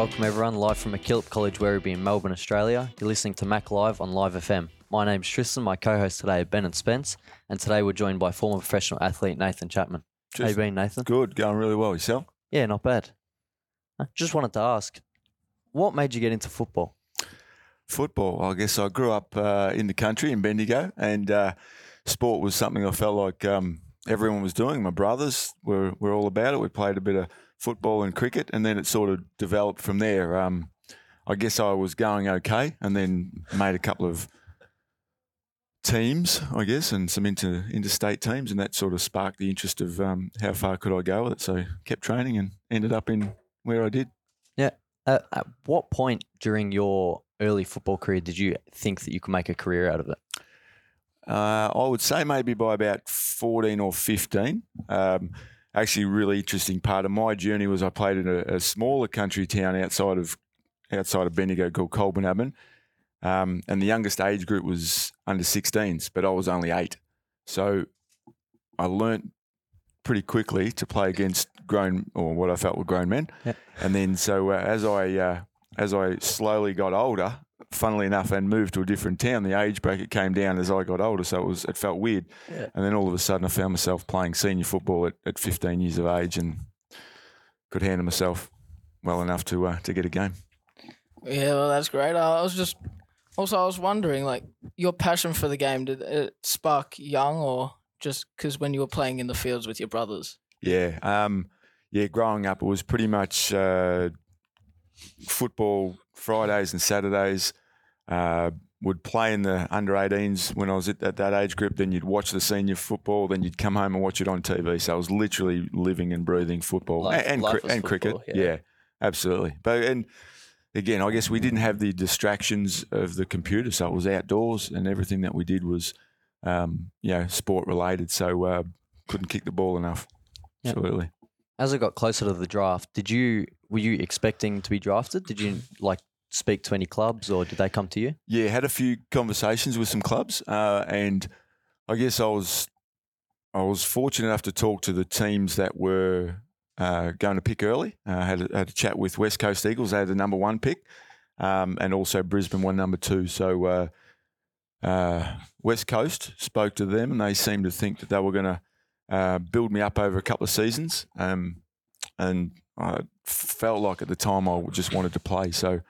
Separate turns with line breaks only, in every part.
Welcome everyone, live from MacKillop College Werribee in Melbourne, Australia. You're listening to Mac Live on Live FM. My name's Tristan, my co-host today are Ben and Spence, and today we're joined by former professional athlete Nathan Chapman. How you been, Nathan?
good, going really well. Yourself?
Yeah, not bad. I just wanted to ask, what made you get into football?
Football. I guess I grew up uh, in the country in Bendigo, and uh, sport was something I felt like um, everyone was doing. My brothers were, were all about it. We played a bit of football and cricket, and then it sort of developed from there. Um, I guess I was going okay, and then made a couple of teams, I guess, and some inter interstate teams, and that sort of sparked the interest of um, how far could I go with it. So kept training and ended up in where I did.
Uh, at what point during your early football career did you think that you could make a career out of it?
Uh, I would say maybe by about 14 or 15. Um, actually, really interesting part of my journey was I played in a, a smaller country town outside of outside of Bendigo called Colburn um, and the youngest age group was under 16s, but I was only eight. So I learnt pretty quickly to play against grown or what I felt were grown men.
Yeah.
And then so uh, as I uh, as I slowly got older, funnily enough, and moved to a different town, the age bracket came down as I got older. So it was it felt weird.
Yeah.
And then all of a sudden, I found myself playing senior football at, at 15 years of age and could handle myself well enough to uh, to get a game.
Yeah, well, that's great. I was just also I was wondering, like, your passion for the game did it spark young or just because when you were playing in the fields with your brothers?
Yeah, um, yeah. Growing up, it was pretty much uh, football Fridays and Saturdays. Uh, would play in the under 18s when I was at, at that age group. Then you'd watch the senior football. Then you'd come home and watch it on TV. So I was literally living and breathing football
Life-
and and,
life
cri-
was
and cricket. Yeah.
yeah.
absolutely. But and again, I guess we didn't have the distractions of the computer, so it was outdoors, and everything that we did was, um, you know, sport related. So uh, couldn't kick the ball enough.
Yep.
Absolutely.
As it got closer to the draft, did you were you expecting to be drafted? Did you like speak to any clubs or did they come to you?
Yeah, had a few conversations with some clubs, uh, and I guess I was I was fortunate enough to talk to the teams that were uh, going to pick early. Uh, I had a, had a chat with West Coast Eagles; they had the number one pick, um, and also Brisbane won number two. So uh, uh, West Coast spoke to them, and they seemed to think that they were going to uh, build me up over a couple of seasons, um, and I felt like at the time I just wanted to play. So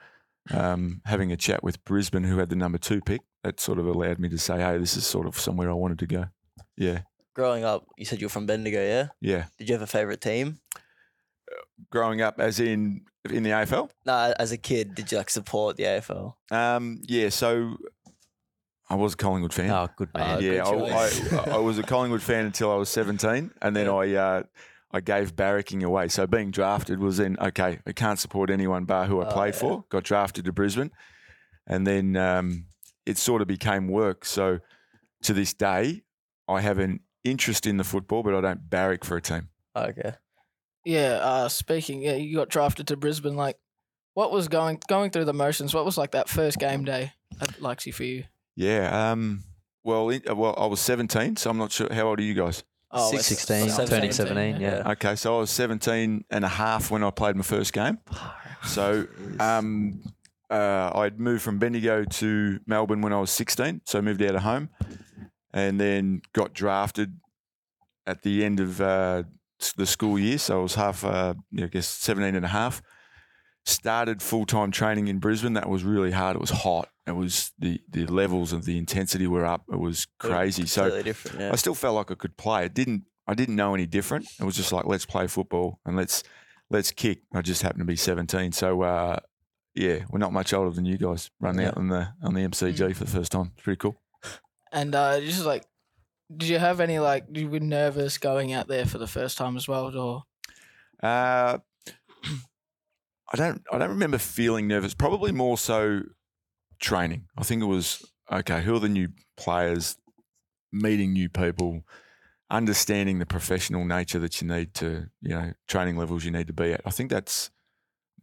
um, having a chat with Brisbane, who had the number two pick, that sort of allowed me to say, hey, this is sort of somewhere I wanted to go. Yeah,
Growing up, you said you were from Bendigo, yeah?
yeah.
Did you have a favourite team?
Growing up, as in in the AFL,
No, as a kid, did you like support the AFL?
um, yeah. So I was a Collingwood fan.
Oh, good man.
Uh,
yeah,
good
I. I, I was a Collingwood fan until I was seventeen, and then
Yeah.
I uh, I gave barracking away. So being drafted was then okay. I can't support anyone bar who I
Oh,
played
yeah.
for. Got drafted to Brisbane, and then um, it sort of became work. So to this day, I have an interest in the football, but I don't barrack for a team.
Okay.
Yeah. Uh, speaking, yeah, you got drafted to Brisbane. Like, what was going going through the motions? What was like that first game day at Lexi for you?
Yeah. Um, well, well, I was seventeen, so I'm not sure. How old are you guys?
Oh,
Six-
it's-
16,
I'm
turning 17, yeah.
Okay, so I was 17 and a half when I played my first game. So um, uh, I'd moved from Bendigo to Melbourne when I was 16, so I moved out of home and then got drafted at the end of uh, the school year. So I was half, uh, I guess, 17 and a half. Started full time training in Brisbane. That was really hard. It was hot. It was the, the levels of the intensity were up. It was crazy. So
different, yeah.
I still felt like I could play. It didn't. I didn't know any different. It was just like let's play football and let's let's kick. I just happened to be 17, so uh, yeah, we're not much older than you guys. Running out on the on the MCG for the first time. It's pretty cool.
And uh, just like, did you have any like? You were nervous going out there for the first time as well, or
Uh, I don't. I don't remember feeling nervous. Probably more so training. I think it was okay. Who are the new players? Meeting new people, understanding the professional nature that you need to, you know, training levels you need to be at. I think that's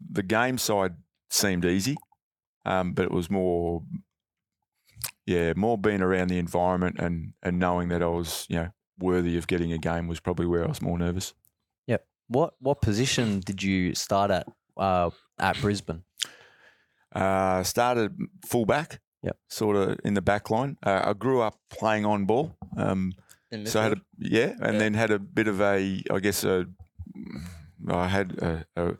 the game side seemed easy, um, but it was more, yeah, more being around the environment and and knowing that I was, you know, worthy of getting a game was probably where I was more nervous. Yep.
What what position did you start at uh, at Brisbane?
Uh, started fullback.
Yep.
Sort of in the back line. Uh, I grew up playing on ball. Um, so I had a yeah, and
Yeah.
then had a bit of a, I guess a, I had a, a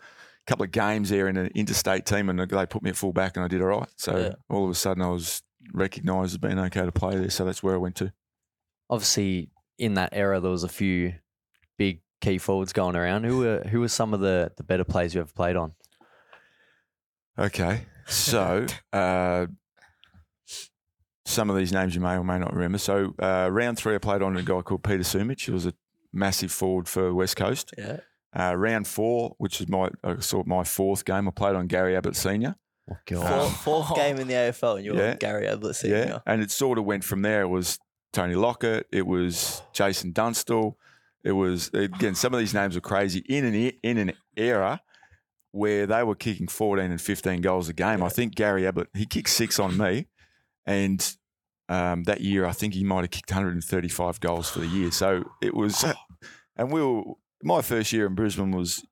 couple of games there in an interstate team, and they put me at fullback, and I did all right. So
Yeah.
all of a sudden, I was recognised as being okay to play there. So that's where I went to.
Obviously, in that era, there was a few big key forwards going around. Who were who were some of the, the better players you ever played on?
Okay, so uh, some of these names you may or may not remember. So uh, round three, I played on a guy called Peter Sumich. He was a massive forward for West Coast.
Yeah.
Uh, round four, which is my uh, sort of my fourth game, I played on Gary Ablett Senior.
Oh,
Four,
God.
fourth game in the AFL, and you're
Yeah.
Gary Ablett
Yeah, and it sort of went from there. It was Tony Lockett. It was Jason Dunstall. It was again some of these names are crazy in an e- in an era where they were kicking 14 and 15 goals a game. I think Gary Ablett he kicked six on me, and um, that year I think he might have kicked 135 goals for the year. So it was, and we were my first year in Brisbane was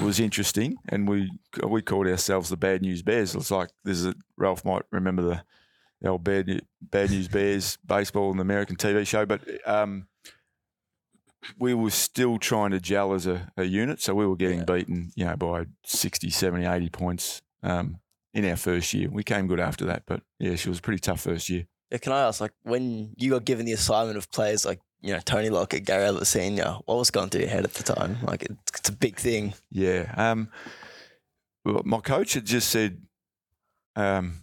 was interesting, and we we called ourselves the Bad News Bears. It's like there's a Ralph might remember the, the old Bad Bad News Bears baseball and the American TV show, but um, we were still trying to gel as a, a unit, so we were getting
Yeah.
beaten, you know, by 60, 70, 80 points um, in our first year. We came good after that, but yeah, she was a pretty tough first year.
Yeah, can I ask, like, when you got given the assignment of players like, you know, Tony Lockett, Gary Ablett Senior, what was going through your head at the time? Like, it's, it's a big thing.
Yeah. Um, well, my coach had just said um,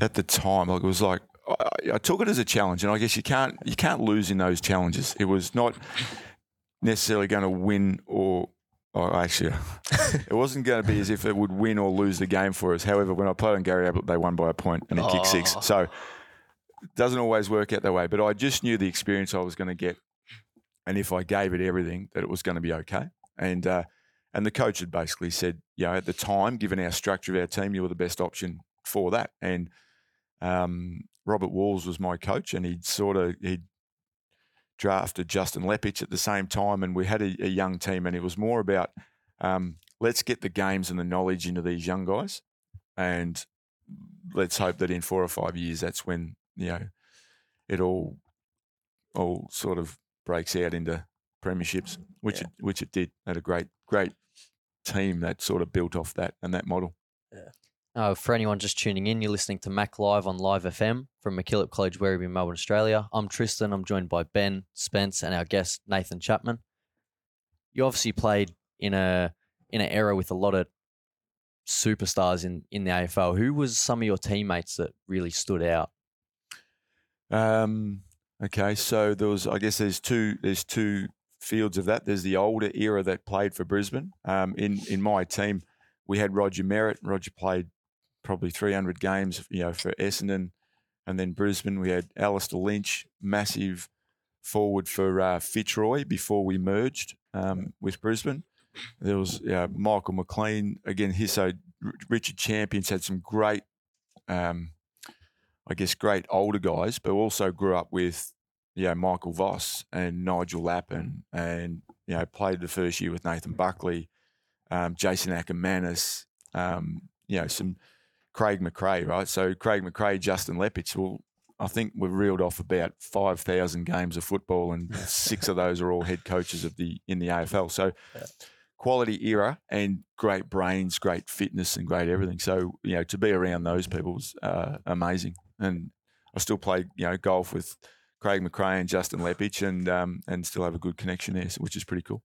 at the time, like it was like I, I took it as a challenge, and I guess you can't you can't lose in those challenges. It was not necessarily going to win or. or actually, it wasn't going to be as if it would win or lose the game for us. However, when I played on Gary Ablett, they won by a point and he kicked six.
Oh.
So it doesn't always work out that way. But I just knew the experience I was going to get, and if I gave it everything, that it was going to be okay. And uh, and the coach had basically said, you know, at the time, given our structure of our team, you were the best option for that. And um, Robert Walls was my coach, and he'd sort of he'd drafted Justin Leppitsch at the same time, and we had a, a young team, and it was more about um, let's get the games and the knowledge into these young guys, and let's hope that in four or five years, that's when you know it all all sort of breaks out into premierships, which
Yeah.
it, which it did. Had a great great team that sort of built off that and that model.
Uh, for anyone just tuning in, you're listening to Mac Live on Live FM from MacKillop College, Werribee, Melbourne, Australia. I'm Tristan. I'm joined by Ben, Spence, and our guest Nathan Chapman. You obviously played in a in an era with a lot of superstars in in the AFL. Who was some of your teammates that really stood out?
Um, okay, so there was, I guess, there's two, there's two fields of that. There's the older era that played for Brisbane. Um, in in my team, we had Roger Merrett. Roger played probably 300 games, you know, for Essendon, and then Brisbane. We had Alastair Lynch, massive forward for uh, Fitzroy before we merged um, with Brisbane. There was uh, Michael McLean again. His so Richard Champions had some great. Um, I guess, great older guys, but also grew up with, you know, Michael Voss and Nigel Lappin and, you know, played the first year with Nathan Buckley, um, Jason Ackermanis, um, you know, some Craig McRae, right? So Craig McRae, Justin Leppitsch, well, I think we've reeled off about 5,000 games of football and six of those are all head coaches of the in the AFL. So
Yeah.
quality era and great brains, great fitness and great everything. So, you know, to be around those people was uh, amazing and I still play, you know, golf with Craig McRae and Justin Leppitsch, and um, and still have a good connection there, which is pretty cool.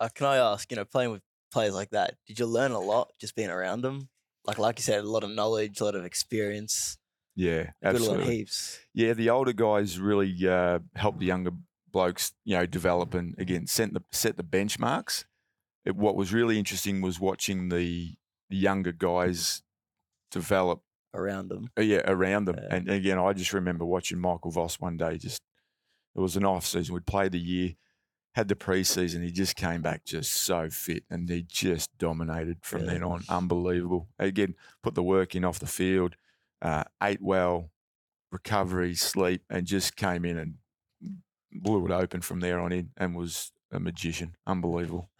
Uh, can I ask, you know, playing with players like that, did you learn a lot just being around them? Like, like you said, a lot of knowledge, a lot of experience.
Yeah, absolutely.
heaps.
Yeah, the older guys really uh, help the younger blokes, you know, develop and again set the set the benchmarks. It, what was really interesting was watching the, the younger guys develop
around them.
Uh, yeah, around them.
Yeah.
And again, I just remember watching Michael Voss one day. Just it was an off season. We'd play the year, had the preseason. He just came back just so fit, and he just dominated from
Really?
then on. Unbelievable. Again, put the work in off the field, uh, ate well, recovery, sleep, and just came in and blew it open from there on in, and was a magician. Unbelievable.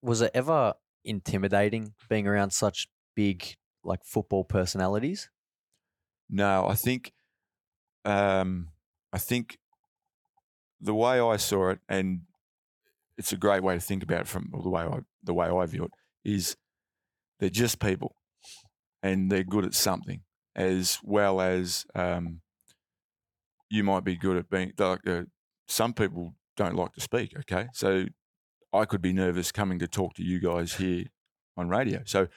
Was it ever intimidating being around such big like football personalities?
No, I think, um, I think the way I saw it, and it's a great way to think about it from the way I the way I view it is they're just people, and they're good at something as well as um, you might be good at being. Like uh, some people don't like to speak. Okay, so I could be nervous coming to talk to you guys here on radio. So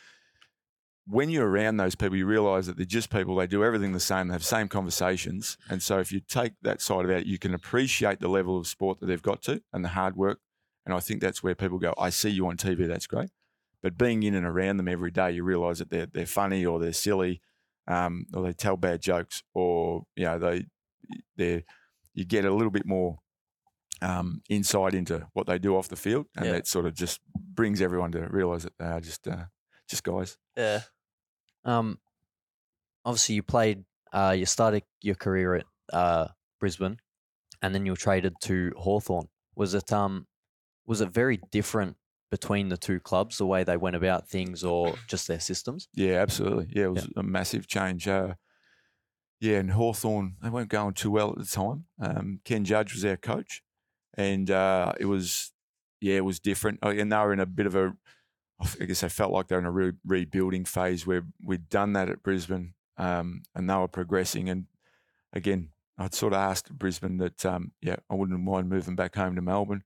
when you're around those people, you realize that they're just people. They do everything the same. They have the same conversations. And so if you take that side of it, you can appreciate the level of sport that they've got to and the hard work. And I think that's where people go, I see you on TV. That's great. But being in and around them every day, you realize that they're, they're funny or they're silly um, or they tell bad jokes or, you know, they, they you get a little bit more um, insight into what they do off the field. And
Yeah.
that sort of just brings everyone to realize that they are just, uh, just guys.
Yeah.
Um, obviously, you played. Uh, you started your career at uh, Brisbane, and then you were traded to Hawthorn. Was it um, was it very different between the two clubs, the way they went about things, or just their systems?
Yeah, absolutely. Yeah, it was a massive change. Uh, yeah, and Hawthorn they weren't going too well at the time. Um, Ken Judge was our coach, and uh, it was, yeah, it was different. Oh, And they were in a bit of a, I guess I felt like they were in a re- rebuilding phase where we'd done that at Brisbane, um, and they were progressing. And again, I'd sort of asked Brisbane that, um, yeah, I wouldn't mind moving back home to Melbourne,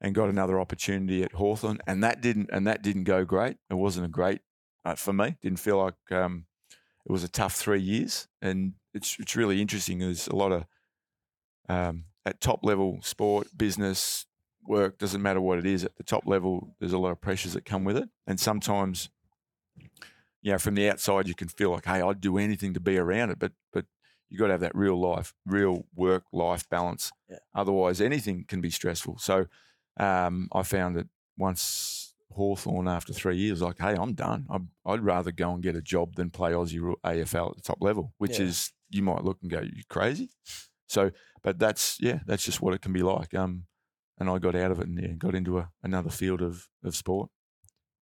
and got another opportunity at Hawthorn, and that didn't, and that didn't go great. It wasn't a great uh, for me. Didn't feel like um, it was a tough three years, and it's it's really interesting. There's a lot of um, at top level sport, business, work doesn't matter what it is. At the top level, there's a lot of pressures that come with it, and sometimes, you know, from the outside, you can feel like, hey, I'd do anything to be around it, but but you got to have that real life, real work life balance.
Yeah.
Otherwise, anything can be stressful. So, um, I found that once Hawthorn after three years, like, hey, I'm done. I'd, I'd rather go and get a job than play Aussie AFL at the top level, which
Yeah.
is you might look and go, you crazy. So, but that's yeah, that's just what it can be like. Um, and I got out of it and yeah, got into a, another field of of sport.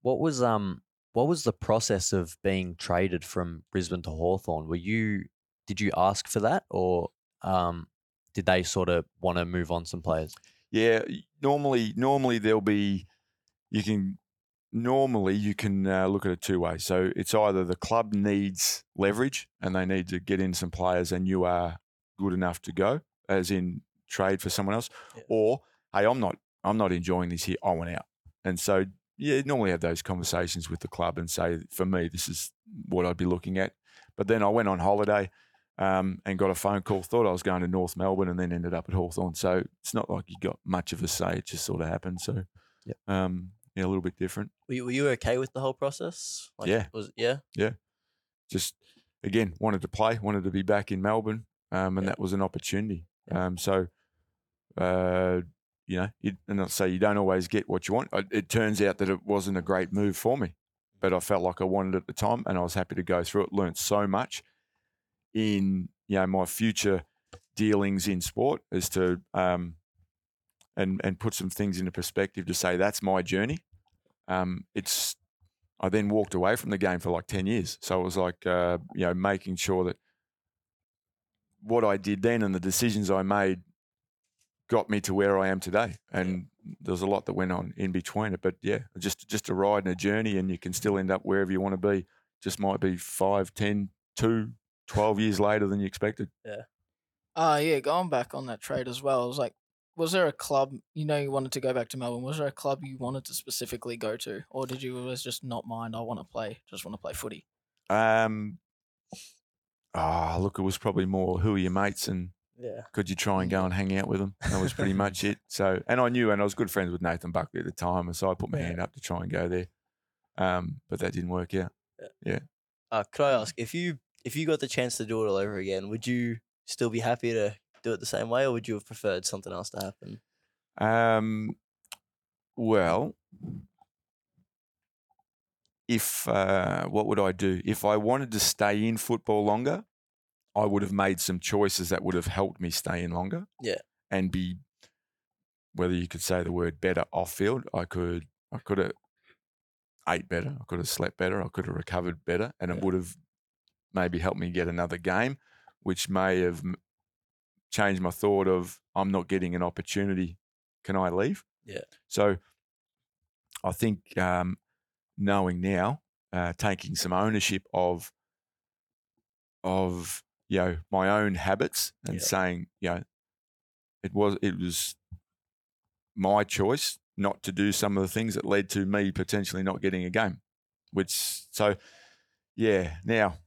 What was um, what was the process of being traded from Brisbane to Hawthorn? Were you did you ask for that, or um, did they sort of want to move on some players?
Yeah, normally normally there'll be you can normally you can uh, look at it two ways. So it's either the club needs leverage and they need to get in some players, and you are good enough to go, as in trade for someone else,
Yeah.
or hey, I'm not I'm not enjoying this here. I want out, and so yeah, normally have those conversations with the club and say, for me, this is what I'd be looking at. But then I went on holiday. Um, and got a phone call. Thought I was going to North Melbourne, and then ended up at Hawthorn. So it's not like you got much of a say. It just sort of happened. So,
Yep.
um, yeah, a little bit different.
Were you, were you okay with the whole process? Like,
Yeah.
Was yeah.
Just again, wanted to play, wanted to be back in Melbourne, um, and
Yeah.
that was an opportunity.
Yeah.
Um, so, uh, you know, you, and I'll say you don't always get what you want. I- It turns out that it wasn't a great move for me, but I felt like I wanted it at the time, and I was happy to go through it. Learned so much in you know my future dealings in sport as to um, and and put some things into perspective to say that's my journey. Um, it's I then walked away from the game for like ten years, so it was like uh, you know making sure that what I did then and the decisions I made got me to where I am today. And there's a lot that went on in between it, but yeah, just just a ride and a journey, and you can still end up wherever you want to be. Just might be five, ten, two, 12 years later than you expected. Yeah.
Uh yeah, going back on that trade as well. I was like, was there a club you know you wanted to go back to Melbourne? Was there a club you wanted to specifically go to, or did you always just not mind? I want to play, just want to play footy.
Um, ah, look, it was probably more who are your mates and
Yeah.
could you try and go and hang out with them? That was pretty much it. So, and I knew, and I was good friends with Nathan Buckley at the time, and so I put my
Yeah.
hand up to try and go there. Um, but that didn't work out. Yeah.
Uh, could I ask if you if you got the chance to do it all over again, would you still be happy to do it the same way, or would you have preferred something else to happen?
Um, well, if uh, what would I do if I wanted to stay in football longer? I would have made some choices that would have helped me stay in longer.
Yeah.
and be whether you could say the word better off field. I could, I could have, ate better. I could have slept better. I could have recovered better, and it would have maybe helped me get another game, which may have changed my thought of I'm not getting an opportunity. Can I leave?
Yeah.
So I think um, knowing now, uh, taking some ownership of of you know my own habits and
Yeah.
saying you know it was it was my choice not to do some of the things that led to me potentially not getting a game which so yeah now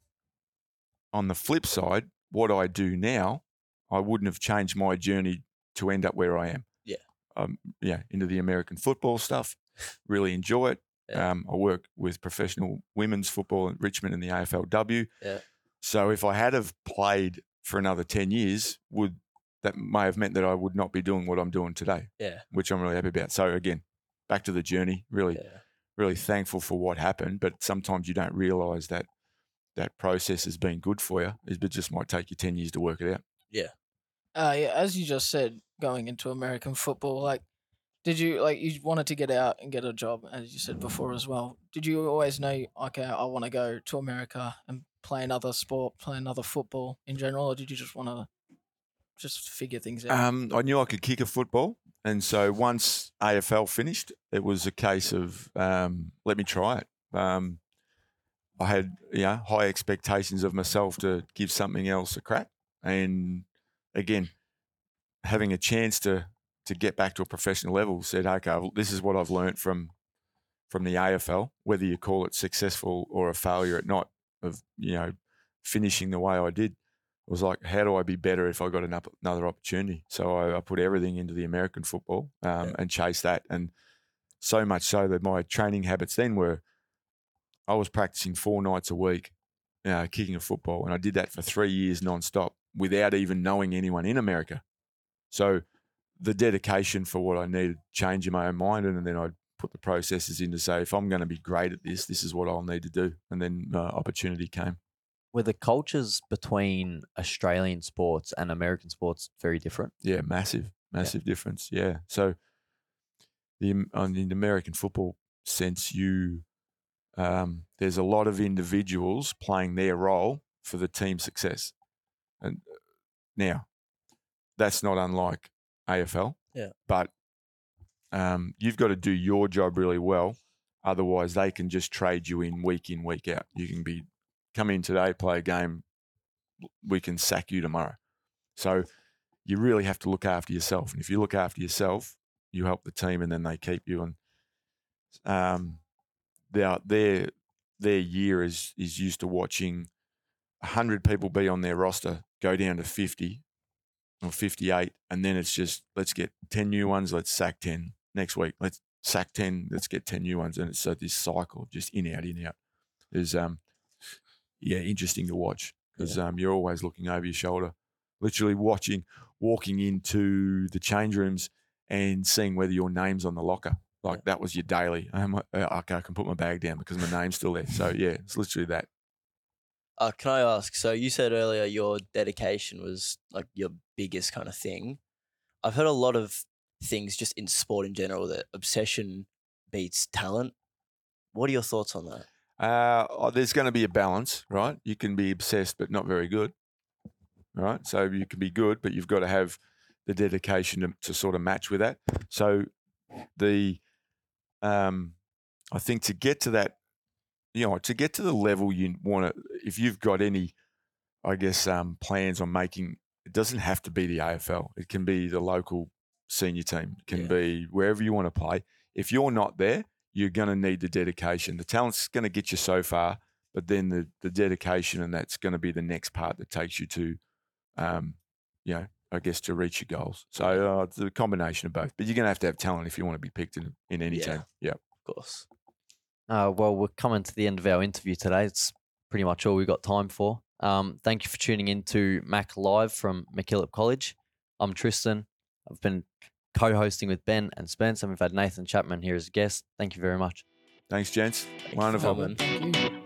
on the flip side what i do now i wouldn't have changed my journey to end up where i am
Yeah.
um yeah into the american football stuff really enjoy it
Yeah.
um, i work with professional women's football in richmond in the aflw
Yeah.
so if i had have played for another 10 years would that may have meant that i would not be doing what i'm doing today
Yeah.
which i'm really happy about so again back to the journey really
Yeah.
really thankful for what happened, but sometimes you don't realize that that process has been good for you. It just might take you 10 years to work it out.
Uh, yeah, as you just said, going into American football, like, did you like you wanted to get out and get a job, as you said before as well? Did you always know, okay, I want to go to America and play another sport, play another football in general, or did you just want to just figure things out?
Um, I knew I could kick a football. And so once AFL finished, it was a case of um, let me try it. Um, I had you know, high expectations of myself to give something else a crack. And again, having a chance to to get back to a professional level said, okay, this is what I've learnt from from the AFL, whether you call it successful or a failure at not of you know finishing the way I did. It was like, how do I be better if I got an up, another opportunity? So I, I put everything into the American football um,
Yeah.
and chased that, and so much so that my training habits then were, I was practicing four nights a week, uh, kicking a football, and I did that for three years nonstop without even knowing anyone in America. So the dedication for what I needed change in my own mind, and then I'd put the processes in to say, if I'm going to be great at this, this is what I'll need to do, and then uh, opportunity came.
Were the cultures between Australian sports and American sports very different?
Yeah, massive, massive difference. Yeah. So the on the American football sense, you um, there's a lot of individuals playing their role for the team success, and uh, now that's not unlike AFL.
Yeah.
But um, you've got to do your job really well. Otherwise, they can just trade you in week in, week out. You can be come in today, play a game. We can sack you tomorrow. So you really have to look after yourself. And if you look after yourself, you help the team, and then they keep you. And um, their their their year is is used to watching hundred people be on their roster go down to fifty or fifty eight, and then it's just let's get ten new ones. Let's sack ten next week. Let's sack ten. Let's get ten new ones, and it's so this cycle of just in out in out is um yeah interesting to watch because um you're always looking over your shoulder, literally watching walking into the change rooms and seeing whether your name's on the locker. Like that was your daily. Um, uh, okay, I can put my bag down because my name's still there. So yeah, it's literally that.
Uh, can I ask? So you said earlier your dedication was like your biggest kind of thing. I've heard a lot of things just in sport in general that obsession beats talent. What are your thoughts on that?
Uh, oh, there's going to be a balance, right? You can be obsessed but not very good, right? So you can be good, but you've got to have the dedication to, to sort of match with that. So the, um, I think to get to that, you know, to get to the level you want to, if you've got any, I guess, um, plans on making, it doesn't have to be the AFL. It can be the local senior team. It can
Yeah.
be wherever you want to play. If you're not there, you're going to need the dedication. The talent's going to get you so far, but then the the dedication and that's going to be the next part that takes you to, um, you know, I guess to reach your goals. So uh, it's a combination of both. But you're going to have to have talent if you want to be picked in in any
Yeah.
team. Yeah.
Of course.
Uh, well, we're coming to the end of our interview today. It's pretty much all we've got time for. Um, thank you for tuning in to Mac Live from MacKillop College. I'm Tristan. I've been co hosting with Ben and Spence, and we've had Nathan Chapman here as a guest. Thank you very much.
Thanks, gents.
Thank you for
Wonderful.
coming.
Thank you.